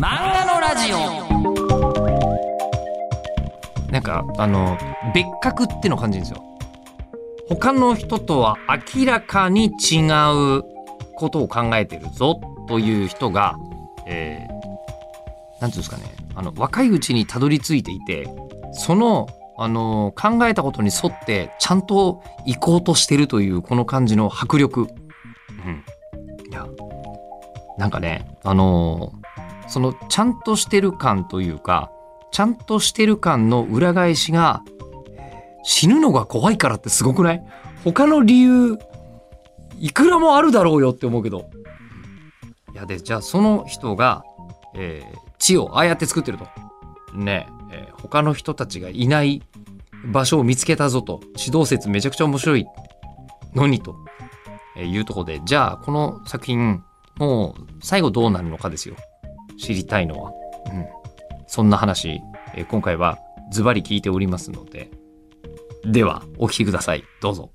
漫画のラジオ。なんかあの別格ってのを感じるんですよ。他の人とは明らかに違うことを考えてるぞという人が、えー、なんていうんですかね。あの若いうちにたどり着いていてそのあの考えたことに沿ってちゃんと行こうとしてるというこの感じの迫力、うん、いやなんかねあのそのちゃんとしてる感というかちゃんとしてる感の裏返しが死ぬのが怖いからってすごくない？他の理由いくらもあるだろうよって思うけど。いやでじゃあその人が、えー、地をああやって作ってると。ねえー、他の人たちがいない場所を見つけたぞと。指導説めちゃくちゃ面白いのにと。いうとこでじゃあこの作品もう最後どうなるのかですよ。知りたいのは、うん、そんな話、えー、今回はズバリ聞いておりますのでではお聞きください。どうぞ。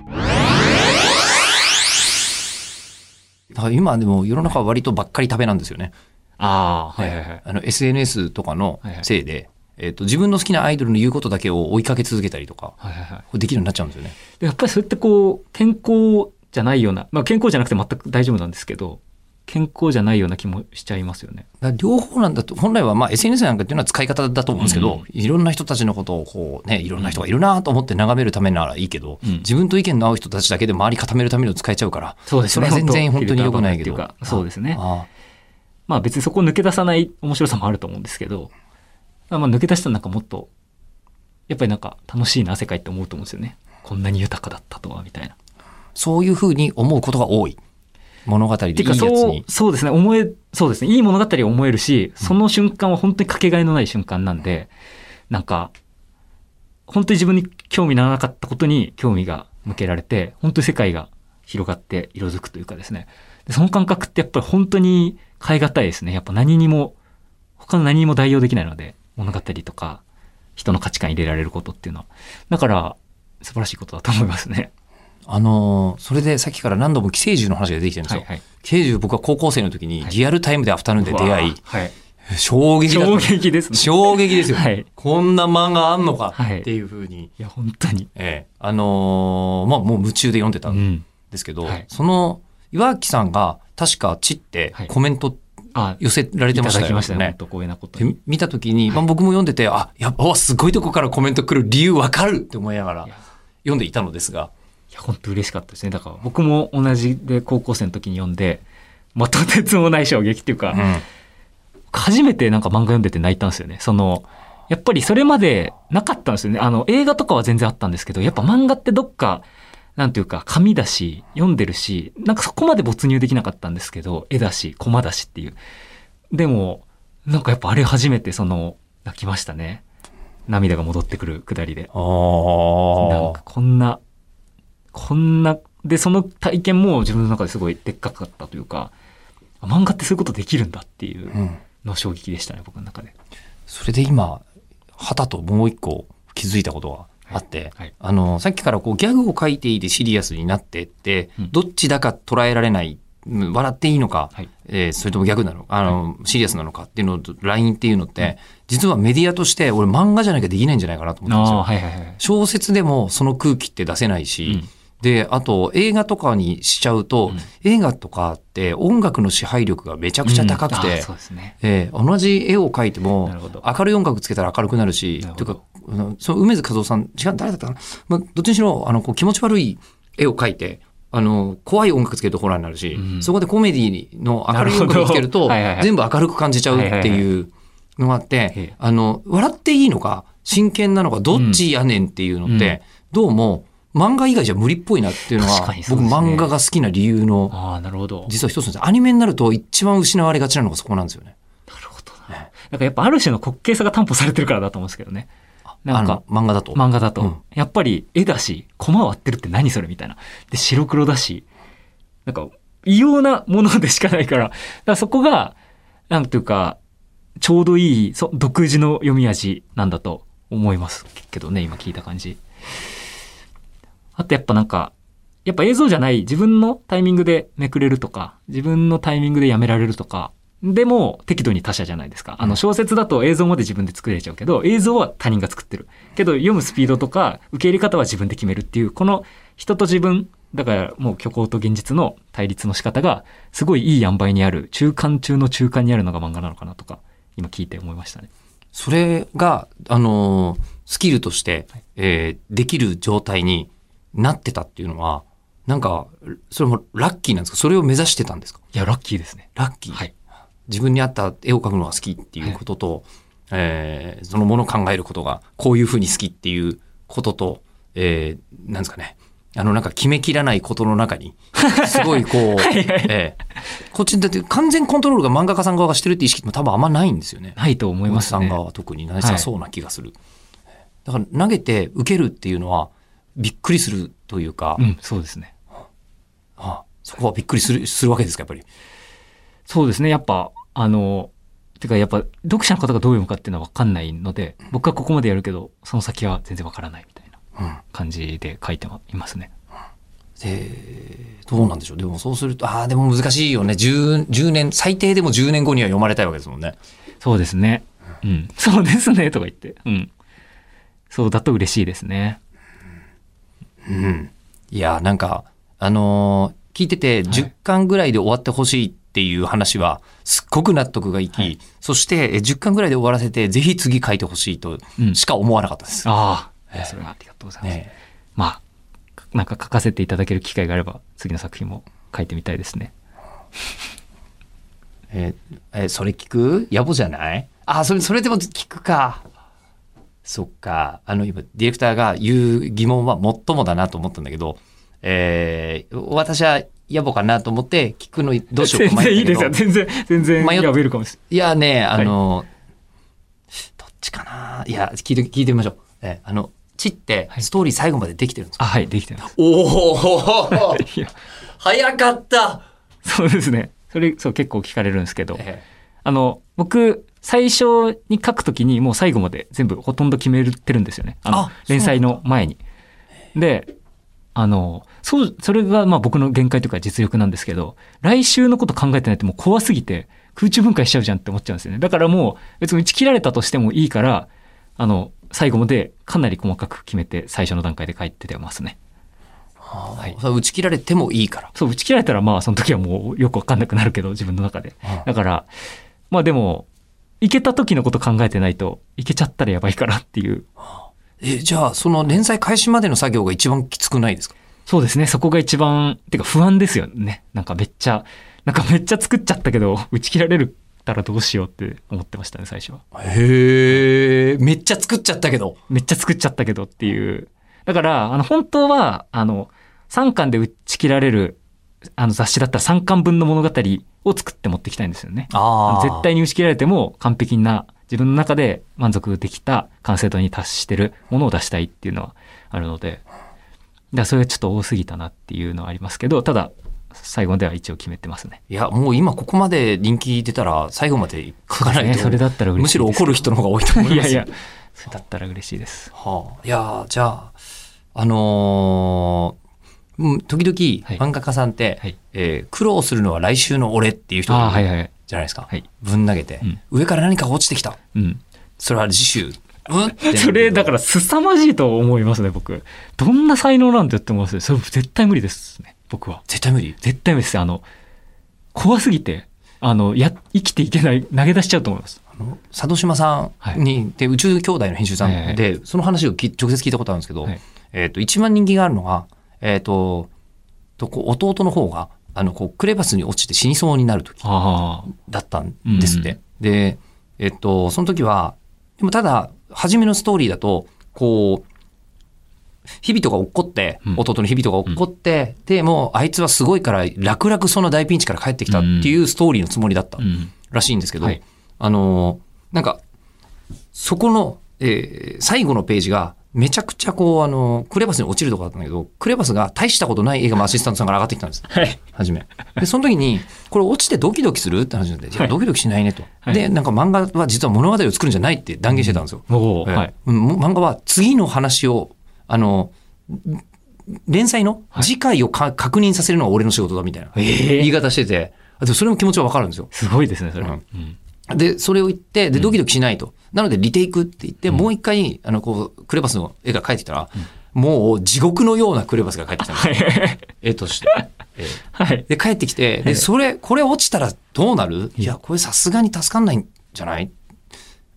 今でも世の中は割とばっかり食べなんですよね。ああ、はいはいはい。あの SNS とかのせいで、はい。はいえーと、自分の好きなアイドルの言うことだけを追いかけ続けたりとか、はいはいはい、できるようになっちゃうんですよね。やっぱりそれってこう健康じゃないような、まあ、健康じゃなくて全く大丈夫なんですけど健康じゃないような気もしちゃいますよね。両方なんだと本来はまあ SNS なんかっていうのは使い方だと思うんですけど、うん、いろんな人たちのことをこうねいろんな人がいるなと思って眺めるためならいいけど、うん、自分と意見の合う人たちだけで周り固めるために使えちゃうからそうです、ね、それは全然本当に良くないけどそうですね。ああまあ別にそこを抜け出さない面白さもあると思うんですけど、まあ抜け出したらなんかもっと、やっぱりなんか楽しいな世界って思うと思うんですよね。こんなに豊かだったとは、みたいな。そういうふうに思うことが多い。物語でいいやつに。そうですね。思え、そうですね。いい物語を思えるし、その瞬間は本当にかけがえのない瞬間なんで、なんか、本当に自分に興味ならなかったことに興味が向けられて、本当に世界が広がって色づくというかですね。その感覚ってやっぱり本当に変え難いですね。やっぱ何にも、他の何にも代用できないので、物語とか、人の価値観入れられることっていうのは。だから、素晴らしいことだと思いますね。あのー、それでさっきから何度も寄生獣の話が出てきてるんですよ。はいはい、寄生獣僕は高校生の時にリアルタイムでアフタヌーンで出会い、はい、衝撃衝撃ですね。衝撃ですよ。はい、こんな漫画あんのかっていうふうに。はい、いや、本当に。ええあのー、まあもう夢中で読んでたんですけど、うんはい、その岩木さんが確かちってコメント寄せられてましたよね。ね光栄なこと見た時に、まあ、僕も読んでて、あ、やっぱすごいとこからコメント来る理由わかるって思いながら読んでいたのですが。いや、本当嬉しかったですね。だから僕も同じで高校生の時に読んで、まあ、とてつもない衝撃っていうか、うん、初めてなんか漫画読んでて泣いたんですよね。その、やっぱりそれまでなかったんですよね。あの、映画とかは全然あったんですけど、やっぱ漫画ってどっか、なんていうか、紙だし、読んでるし、なんかそこまで没入できなかったんですけど、絵だし、コマだしっていう。でも、なんかやっぱあれ初めてその、泣きましたね。涙が戻ってくるくだりで。なんかこんな、こんな、で、その体験も自分の中ですごいでっかかったというか、漫画ってそういうことできるんだっていうの衝撃でしたね、うん、僕の中で。それで今、はたともう一個気づいたことは、あって、はい。はい、あのさっきからこうギャグを書いていてシリアスになってって、うん、どっちだか捉えられない笑っていいのか、はい、えー、それともギャグなのあの、はい、シリアスなのかっていうのと LINE っていうのって、実はメディアとして俺漫画じゃなきゃできないんじゃないかなと思ったんですよ。はいはいはい、小説でもその空気って出せないし、うんで、あと映画とかにしちゃうと、うん、映画とかって音楽の支配力がめちゃくちゃ高くて、うん。ね。えー、同じ絵を描いても明るい音楽つけたら明るくなるし、というか、その梅津和夫さん、違う、誰だったかな、まあ、どっちにしろあのこう気持ち悪い絵を描いて、あの、怖い音楽つけるとホラーになるし、うん、そこでコメディの明るい音楽つけると、全部明るく感じちゃうっていうのがあって、あの、笑っていいのか、真剣なのか、どっちやねんっていうのって、どうも、漫画以外じゃ無理っぽいなっていうのは、僕漫画が好きな理由の、あなるほど実は一つです。アニメになると一番失われがちなのがそこなんですよね。なるほどな。ね、なんかやっぱある種の滑稽さが担保されてるからだと思うんですけどね。なんか、漫画だと？漫画だと、うん。やっぱり絵だし、コマ割ってるって何それみたいな。で、白黒だし、なんか、異様なものでしかないから、からそこが、なんていうか、ちょうどいい、そ独自の読み味なんだと思いますけどね、今聞いた感じ。あとやっぱなんか、やっぱ映像じゃない自分のタイミングでめくれるとか、自分のタイミングでやめられるとか、でも適度に他者じゃないですか。あの小説だと映像まで自分で作れちゃうけど、映像は他人が作ってる。けど読むスピードとか受け入れ方は自分で決めるっていう、この人と自分、だからもう虚構と現実の対立の仕方がすごいいい塩梅にある、中間中の中間にあるのが漫画なのかなとか、今聞いて思いましたね。それが、あのースキルとして、えーできる状態になってたっていうのは、なんか、それもラッキーなんですか？それを目指してたんですか？いや、ラッキーですね。ラッキー。はい。自分に合った絵を描くのが好きっていうことと、えーそのものを考えることがこういうふうに好きっていうことと、えーなんですかね。あのなんか決めきらないことの中に、すごいこう、えーこっちだって完全コントロールが漫画家さん側がしてるって意識も多分あんまないんですよね。ないと思いますねさん。側は特になさそうな気がする。だから投げて受けるっていうのはびっくりするというか、うん、そうですね。あそこはびっくりするするわけですか、やっぱり？そうですね。やっぱ、あの、てかやっぱ読者の方がどう読むかっていうのは分かんないので、僕はここまでやるけど、その先は全然分からないみたいなうん感じで書いていますね。で、どうなんでしょう？でもそうすると、ああ、でも難しいよね。10, 10年、最低でも10年後には読まれたいわけですもんね。そうですね。うん。そうですね。とか言って。うん。そうだと嬉しいですね。うん。いや、なんか、あのー聞いてて、10巻ぐらいで終わってほしいっていう話は、すっごく納得がいき、はいそして、え10巻ぐらいで終わらせて、ぜひ次書いてほしいとうんしか思わなかったです。あええあ。それはありがとうございます。ねまあ、なんか書かせていただける機会があれば、次の作品も書いてみたいですね。えーえーそれ聞く？野暮じゃない？あ、それ、それでも聞くか。そっか。あの、今、ディレクターが言う疑問は最もだなと思ったんだけど、えー私は野暮かなと思って聞くのどうしようか迷ったけど。全然いいですよ。全然、全然、迷っいや、ウェルカムです。いやね、あの、どっちかないや、聞いて、聞いてみましょう。えーあの、地ってはいストーリー最後までできてるんですか、あ、はい、できてます。おお 早かった、そうですね。それ、そう、結構聞かれるんですけど、えあの、僕、最初に書くときにもう最後まで全部ほとんど決めてるんですよね。あのあ連載の前に。で、あの、そう、それがまあ僕の限界というか実力なんですけど、来週のこと考えてないともう怖すぎて空中分解しちゃうじゃんって思っちゃうんですよね。だからもう別に打ち切られたとしてもいいから、あの、最後までかなり細かく決めて最初の段階で書いててますね。ははい打ち切られてもいいから。そう、打ち切られたらまあその時はもうよくわかんなくなるけど、自分の中で。だから、まあでも、いけた時のこと考えてないと、いけちゃったらやばいからっていう。え、じゃあ、その連載開始までの作業が一番きつくないですか？そうですね、そこが一番、てか不安ですよね。なんかめっちゃ、なんかめっちゃ作っちゃったけど、打ち切られるたらどうしようって思ってましたね、最初は。へえ、めっちゃ作っちゃったけど。めっちゃ作っちゃったけどっていう。だから、あの、本当は、あの、3巻で打ち切られる、あの雑誌だったら3巻分の物語を作って持ってきたいんですよね。あ絶対に打ち切られても完璧な自分の中で満足できた完成度に達してるものを出したいっていうのはあるので、だそれはちょっと多すぎたなっていうのはありますけど、ただ最後では一応決めてますね。いや、もう今ここまで人気出たら最後まで書かないと。ねそれだったら嬉しいむしろ怒る人の方が多いと思いますよ。いやいや、それだったら嬉しいです。はあ、いやーじゃあ、あのーうん時はい々漫画家さんって、はいえー苦労するのは来週の俺っていう人がるはいいはい。じゃないですか。はい。ぶん投げて、うん上から何か落ちてきた。うん。それは次週。うんそれ、だから凄まじいと思いますね、僕。どんな才能なんて言ってもそれ絶対無理ですね、僕は。絶対無理？絶対無理です。あの、怖すぎて、あの、や、生きていけない、投げ出しちゃうと思います。あの佐渡島さんに、で宇宙兄弟の編集さはいはいんで、その話をき直接聞いたことあるんですけど、はいえっ、と、一番人気があるのが、えっ、と、とこう弟の方が、あの、こう、クレバスに落ちて死にそうになる時。だったんですって。で、えっ、と、その時は、でもただ、初めのストーリーだと、こう、日々とか落っこって、うん弟の日々とか落っこって、で、もうあいつはすごいから、楽々その大ピンチから帰ってきたっていうストーリーのつもりだったうん。らしいんですけど、はいあのーなんか、そこの、えー最後のページが、めちゃくちゃこう、あのークレバスに落ちるとこだったんだけど、クレバスが大したことない映画のアシスタントさんから上がってきたんです。はい。初め。で、その時に、これ落ちてドキドキするって話になって、いや、はいドキドキしないねと。はいで、なんか漫画は実は物語を作るんじゃないって断言してたんですよ。おはい。漫画は次の話を、あの、連載の次回をか確認させるのが俺の仕事だみたいなええ言い方してて、あでもそれも気持ちはわかるんですよ。すごいですね、それ。ううんん。で、それを言って、で、ドキドキしないと。なので、リテイクって言って、もう一回、あの、こう、クレバスの絵が描いてきたら、もう地獄のようなクレバスが描いてきたんですよ。絵として。ええはい。で、帰ってきて、で、それ、これ落ちたらどうなる？いや、これさすがに助かんないんじゃない？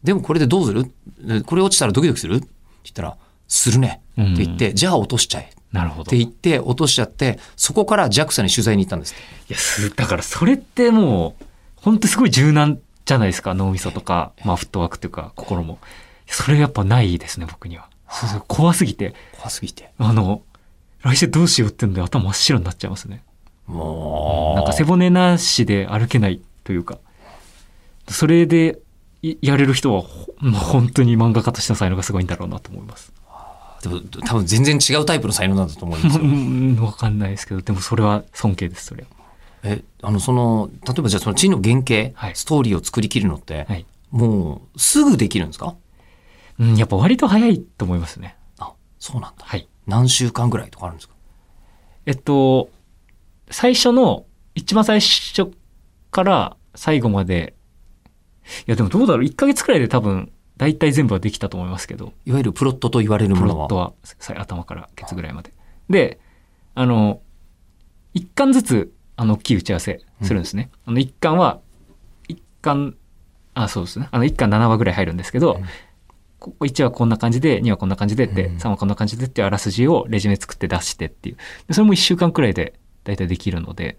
でもこれでどうする？でこれ落ちたらドキドキする？って言ったら、するね。って言って、じゃあ落としちゃえ。っなるほど。てい言って、落としちゃって、そこから JAXA に取材に行ったんですって。や、す、だからそれってもう、本当すごい柔軟じゃないですか、脳みそとか、まあ、フットワークっていうか、心も。それやっぱないですね、僕には。そうそう怖すぎて、怖すぎて。あの、来週どうしようってんで頭真っ白になっちゃいますね。もう、なんか背骨なしで歩けないというか、それでいやれる人はほ、まあ本当に漫画家としての才能がすごいんだろうなと思います。でも多分全然違うタイプの才能なんだと思うんですうよ。ん、わかんないですけど、でもそれは尊敬です、それは。え、あの、その、例えばじゃあその地の原型、はいストーリーを作り切るのって、はい。もうすぐできるんですか？うん、やっぱ割と早いと思いますね。あ、そうなんだ。はい。何週間ぐらいとかあるんですか？えっと、最初の、一番最初から最後まで、いやでもどうだろう ?1 ヶ月くらいで多分、大体全部はできたと思いますけど、いわゆるプロットと言われるものは。プロットはさ頭からケツぐらいまで。で、あの、一巻ずつ、あの、大きい打ち合わせするんですね。あの、一巻は、一巻、あ、そうですね。あの、一巻7話ぐらい入るんですけど、うんここ1はこんな感じで、2はこんな感じでって、うん3はこんな感じでっていうあらすじをレジュメ作って出してっていう。でそれも1週間くらいで大体できるので、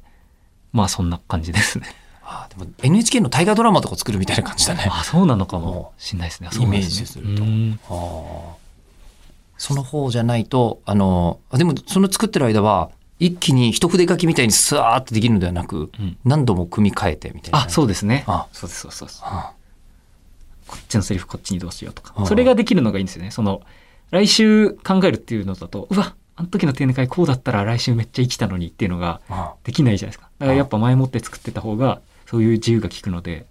まあそんな感じですね。あでも NHK の大河ドラマとか作るみたいな感じだね。あ、そうなのかもしんないですね。すねイメージするとうんあーその方じゃないと、あの、あでもその作ってる間は、一気に一筆書きみたいにスワーってできるのではなく、うん何度も組み替えてみたいな。あ、そうですね。あそうです、そうですそうです。あこっちのセリフこっちにどうしようとかあ。あそれができるのがいいんですよね。その、来週考えるっていうのだと、うわ、あの時の展開こうだったら来週めっちゃ生きたのにっていうのがあできないじゃないですか。だからやっぱ前もって作ってた方が、そういう自由が利くので、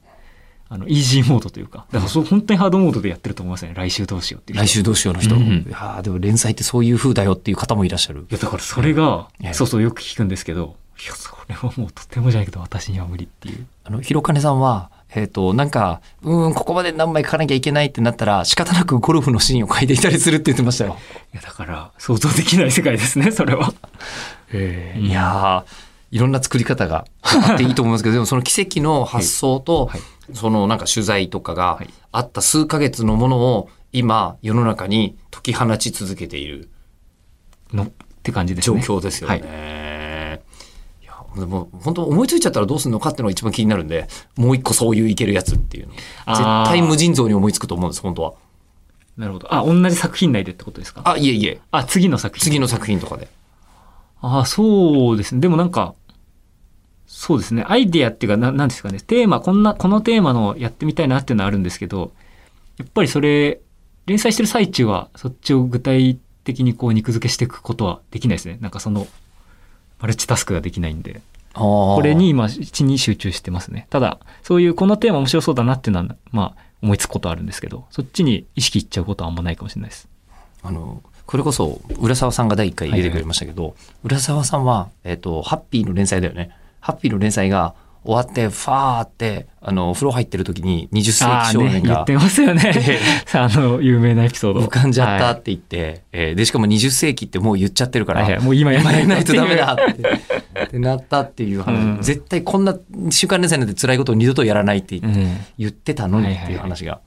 あの、イージーモードというか、だからそう本当にハードモードでやってると思いますね。来週どうしようっていう人。来週どうしようの人。うんいやーでも連載ってそういう風だよっていう方もいらっしゃるい。や、だからそれが、ええそうそうよく聞くんですけど、いや、それはもうとてもじゃないけど私には無理っていう。あの、広金さんは、えっ、と、なんか、うーん、ここまで何枚書かなきゃいけないってなったら、仕方なくゴルフのシーンを書いていたりするって言ってましたよ。いや、だから想像できない世界ですね、それは。えいやーいろんな作り方があっていいと思いますけど、でもその奇跡の発想と、はいそのなんか取材とかがはいあった数ヶ月のものを今世の中に解き放ち続けているのって感じです状ね。況ですよね。い、やでも本当思いついちゃったらどうするのかっていうのが一番気になるんでもう一個そういういけるやつっていうの絶対無尽蔵に思いつくと思うんです本当は。なるほど。あ、同じ作品内でってことですか？あいえいえあ、次の作品。次の作品とかで。あ、そうですね。でもなんか、そうですね。アイディアっていうか、ななんですかね。テーマ、こんな、このテーマのやってみたいなっていうのはあるんですけど、やっぱりそれ、連載してる最中は、そっちを具体的にこう肉付けしていくことはできないですね。なんかその、マルチタスクができないんで。ここれに今、一に集中してますね。ただ、そういうこのテーマ面白そうだなっていうのは、まあ、思いつくことはあるんですけど、そっちに意識いっちゃうことはあんまないかもしれないです。あの、これこそ、浦沢さんが第1回出てくれましたけど、浦沢さんは、えっ、と、ハッピーの連載だよね。ハッピーの連載が終わって、ファーって、あの、風呂入ってる時に20世紀少年が言ってますよね。あの、有名なエピソード。浮かんじゃったはいって言って、えーで、しかも20世紀ってもう言っちゃってるから、はいはいもう今やらないとダメだっってってなったっていう話、うん。絶対こんな週刊連載なんて辛いことを二度とやらないって言って,、うん。言ってたのにってはいはいはいいう話が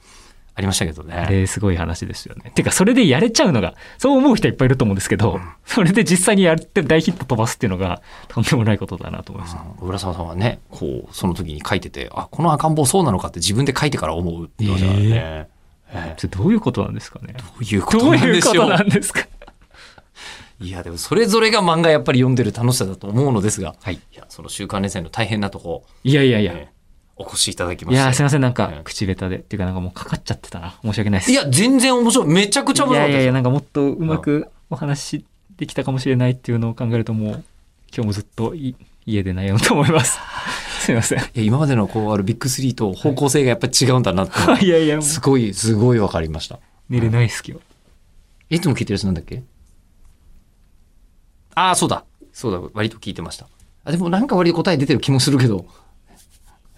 ありましたけどね。あれすごい話ですよね。てか、それでやれちゃうのが、そう思う人いっぱいいると思うんですけど、それで実際にやって大ヒット飛ばすっていうのが、とんでもないことだなと思います。うん浦沢さんはね、こう、その時に書いてて、あ、この赤ん坊そうなのかって自分で書いてから思うって言ってましたからね。ええそれどういうことなんですかね。どういうことなんですか。いや、でもそれぞれが漫画やっぱり読んでる楽しさだと思うのですが、はい。いや、その週刊連載の大変なとこ、いやいやいや。ええお越しいただきまして。いや、すいません、なんかええ、口下手で。っていうか、なんかもうかかっちゃってたな。申し訳ないです。いや、全然面白い。めちゃくちゃ面白いやいやいや、なんかもっとうまくお話できたかもしれないっていうのを考えると、もう、今日もずっとい家で悩むと思います。すいません。いや今までのこうあるビッグスリーと方向性がやっぱり違うんだなって、いやいや、すごい、すごいわかりました。寝れないっす今日。いつも聞いてるやつなんだっけ？ああ、そうだ。そうだ。割と聞いてました。あでもなんか割と答え出てる気もするけど、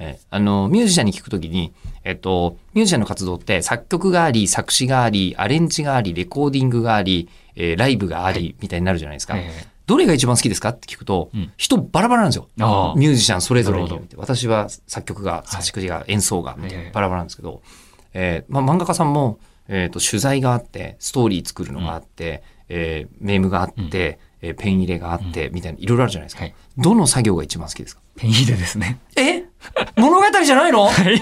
えーあの、ミュージシャンに聞くときに、えっと、ミュージシャンの活動って作曲があり、作詞があり、アレンジがあり、レコーディングがあり、えーライブがあり、みたいになるじゃないですか。ええどれが一番好きですか？って聞くと、うん。人バラバラなんですよ。ミュージシャンそれぞれに。私は作曲が、作詞が、演奏が、みたいええなバラバラなんですけど、えーまあ、漫画家さんも、えー、と取材があって、ストーリー作るのがあって、えーメームがあって、えーペン入れがあって、みたいないろいろあるじゃないですか。はい。どの作業が一番好きですか？ペン入れですね。え？物語じゃないの？はい。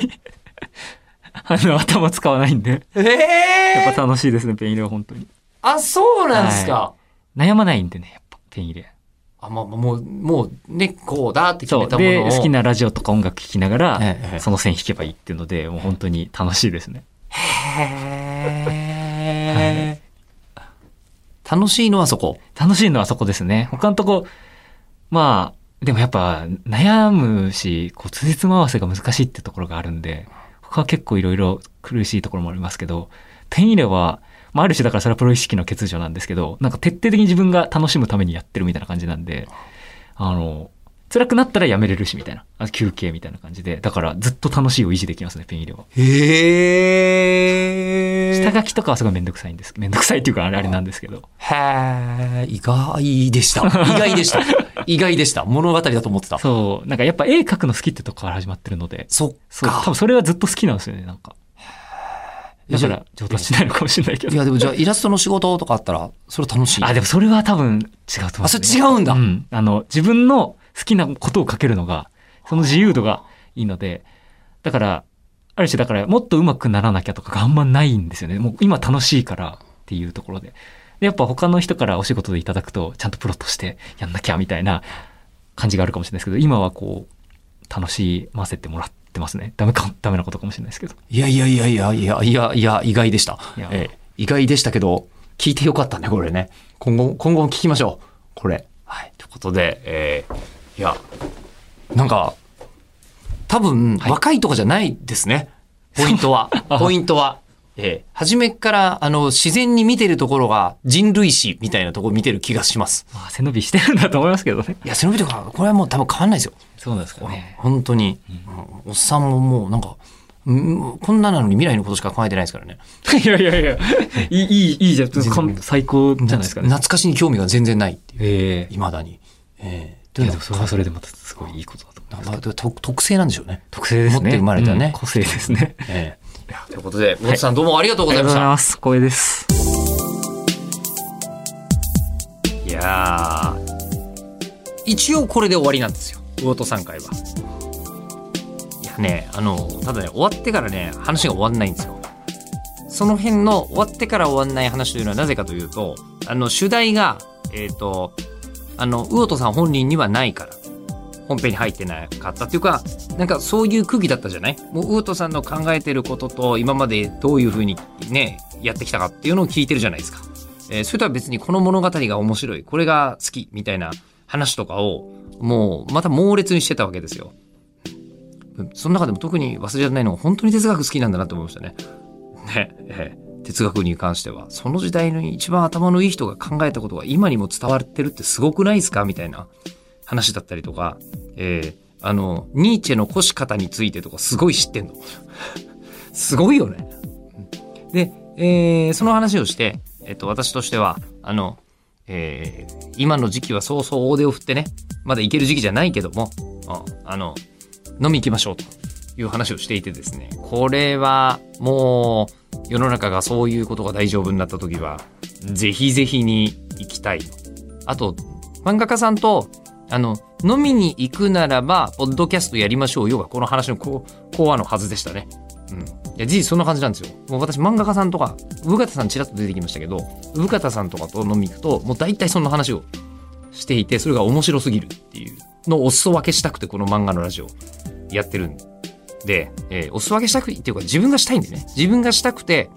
あの、頭使わないんで。ええやっぱ楽しいですね、ペン入れは本当に。あ、そうなんですか。は悩まないんでね、やっぱ、ペン入れ。あ、まあ、もう、もう、ね、こうだって決。めたものを。で、好きなラジオとか音楽聴きながら、ええその線引けばいいっていうので、もう本当に楽しいですね。へー楽しいのはそこ。楽しいのはそこですね。他のとこ、まあ、でもやっぱ悩むし、こう、つじつま合わせが難しいってところがあるんで、他は結構いろいろ苦しいところもありますけど、ペン入れは、まあ、ある種だからそれはプロ意識の欠如なんですけど、なんか徹底的に自分が楽しむためにやってるみたいな感じなんで、あの、辛くなったらやめれるしみたいな、あ休憩みたいな感じで、だからずっと楽しいを維持できますね、ペン入れは。へえ。下書きとかはすごいめんどくさいんです。めんどくさいっていうかあれあれなんですけど。へえ、意外でした。意外でした。意外でした。物語だと思ってた。そう、なんかやっぱ絵描くの好きってとこから始まってるので、そっそう、多か分。それはずっと好きなんですよね、なんか。だから上達しないのかもしれないけど。いや、でもじゃあイラストの仕事とかあったら、それ楽しい。あ、でもそれは多分違うと思いあ、ます、それ違うんだ。うん。あの、自分の好きなことを書けるのが、その自由度がいいので、だから、ある種だからもっと上手くならなきゃとかがあんまないんですよね。もう今楽しいからっていうところで。で、やっぱ他の人からお仕事でいただくと、ちゃんとプロとしてやんなきゃみたいな感じがあるかもしれないですけど、今はこう、楽しませてもらってますね。ダメか、ダメなことかもしれないですけど。いやいやいやいやいやいやいや、意外でした。ええ意外でしたけど、聞いてよかったね、これね。今後、今後も聞きましょう。これ。はい。ということで、えーいや、なんか、多分、はい若いとかじゃないですね。ポイントは。あ ポイントは。ええ初めっから、あの、自然に見てるところが人類史みたいなところ見てる気がします。まあ、背伸びしてるんだと思いますけどね。いや、背伸びとか、これはもう多分変わんないですよ。そうなんですかね。本当に、うんおっさんももうなんか、うんこんななのに未来のことしか考えてないですからね。いやいやいや、いい、いい、いいじゃん。最高じゃないですかね。懐かしに興味が全然ないっていう、ええ未だに。ええいやでもそれはそれでまたすごいいいことだと思います。まあと特性なんでしょうね。特性ですね。持って生まれたねうん個性ですね。ええいやということで、魚田さんどうもありがとうございました。す。光栄です。いやー一応これで終わりなんですよ。魚田さん会は。いやね、あの、ただね、終わってからね、話が終わんないんですよ。その辺の終わってから終わんない話というのはなぜかというと、あの、主題が、えっ、と、あの、魚田さん本人にはないから。本編に入ってなかったっていうか、なんかそういう空気だったじゃない？もう、魚田さんの考えてることと、今までどういうふうにね、やってきたかっていうのを聞いてるじゃないですか。えーそれとは別にこの物語が面白い、これが好き、みたいな話とかを、もう、また猛烈にしてたわけですよ。その中でも特に忘れられないのは、本当に哲学好きなんだなって思いましたね。ね、えー哲学に関しては。その時代の一番頭のいい人が考えたことが今にも伝わってるってすごくないですか？みたいな話だったりとか、えーあの、ニーチェの腰方についてとかすごい知ってんの。すごいよね。で、えーその話をして、えっと、私としては、あの、えー今の時期はそうそう大手を振ってね、まだ行ける時期じゃないけども、ああの、飲み行きましょうという話をしていてですね、これはもう世の中がそういうことが大丈夫になった時は、ぜひぜひに行きたい。あと、漫画家さんと、あの、飲みに行くならば、ポッドキャストやりましょうよが、この話のこう、講話のはずでしたね。うん。いや、事実そんな感じなんですよ。もう私、漫画家さんとか、産方さんちらっと出てきましたけど、産方さんとかと飲み行くと、もう大体そんな話をしていて、それが面白すぎるっていうのをお裾分けしたくて、この漫画のラジオやってるんで、えーお裾分けしたくてっていうか、自分がしたいんでね。自分がしたくて、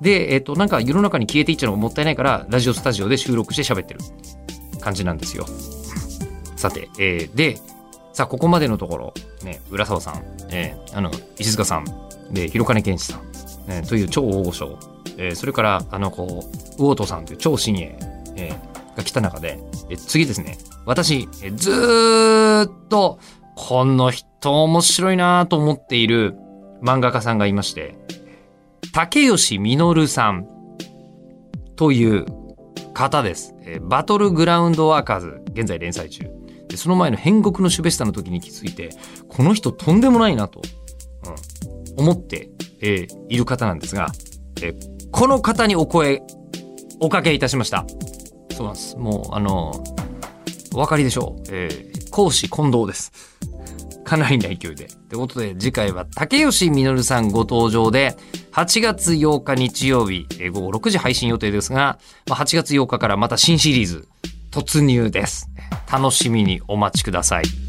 で、えっ、と、なんか世の中に消えていっちゃうのがもったいないから、ラジオスタジオで収録して喋ってる感じなんですよ。さて、えーで、さあ、ここまでのところ、ね、浦沢さん、えーあの、石塚さん、で、広金健志さん、えーという超大御所、えーそれから、あの、こう、魚戸さんという超新鋭、えーが来た中で、えー次ですね、私、えーずーっと、この人面白いなと思っている漫画家さんがいまして、竹吉実さんという方です。えーバトルグラウンドワーカーズ、現在連載中。でその前の変国のシュベスタの時に気づいて、この人とんでもないなと、うん、思って、えーいる方なんですが、えーこの方にお声、おかけいたしました。そうなんです。もう、あの、お分かりでしょう。えー講師近藤です。かなりな勢いで。ということで、次回は竹吉実さんご登場で、8月8日日曜日、午後6時配信予定ですが、8月8日からまた新シリーズ突入です。楽しみにお待ちください。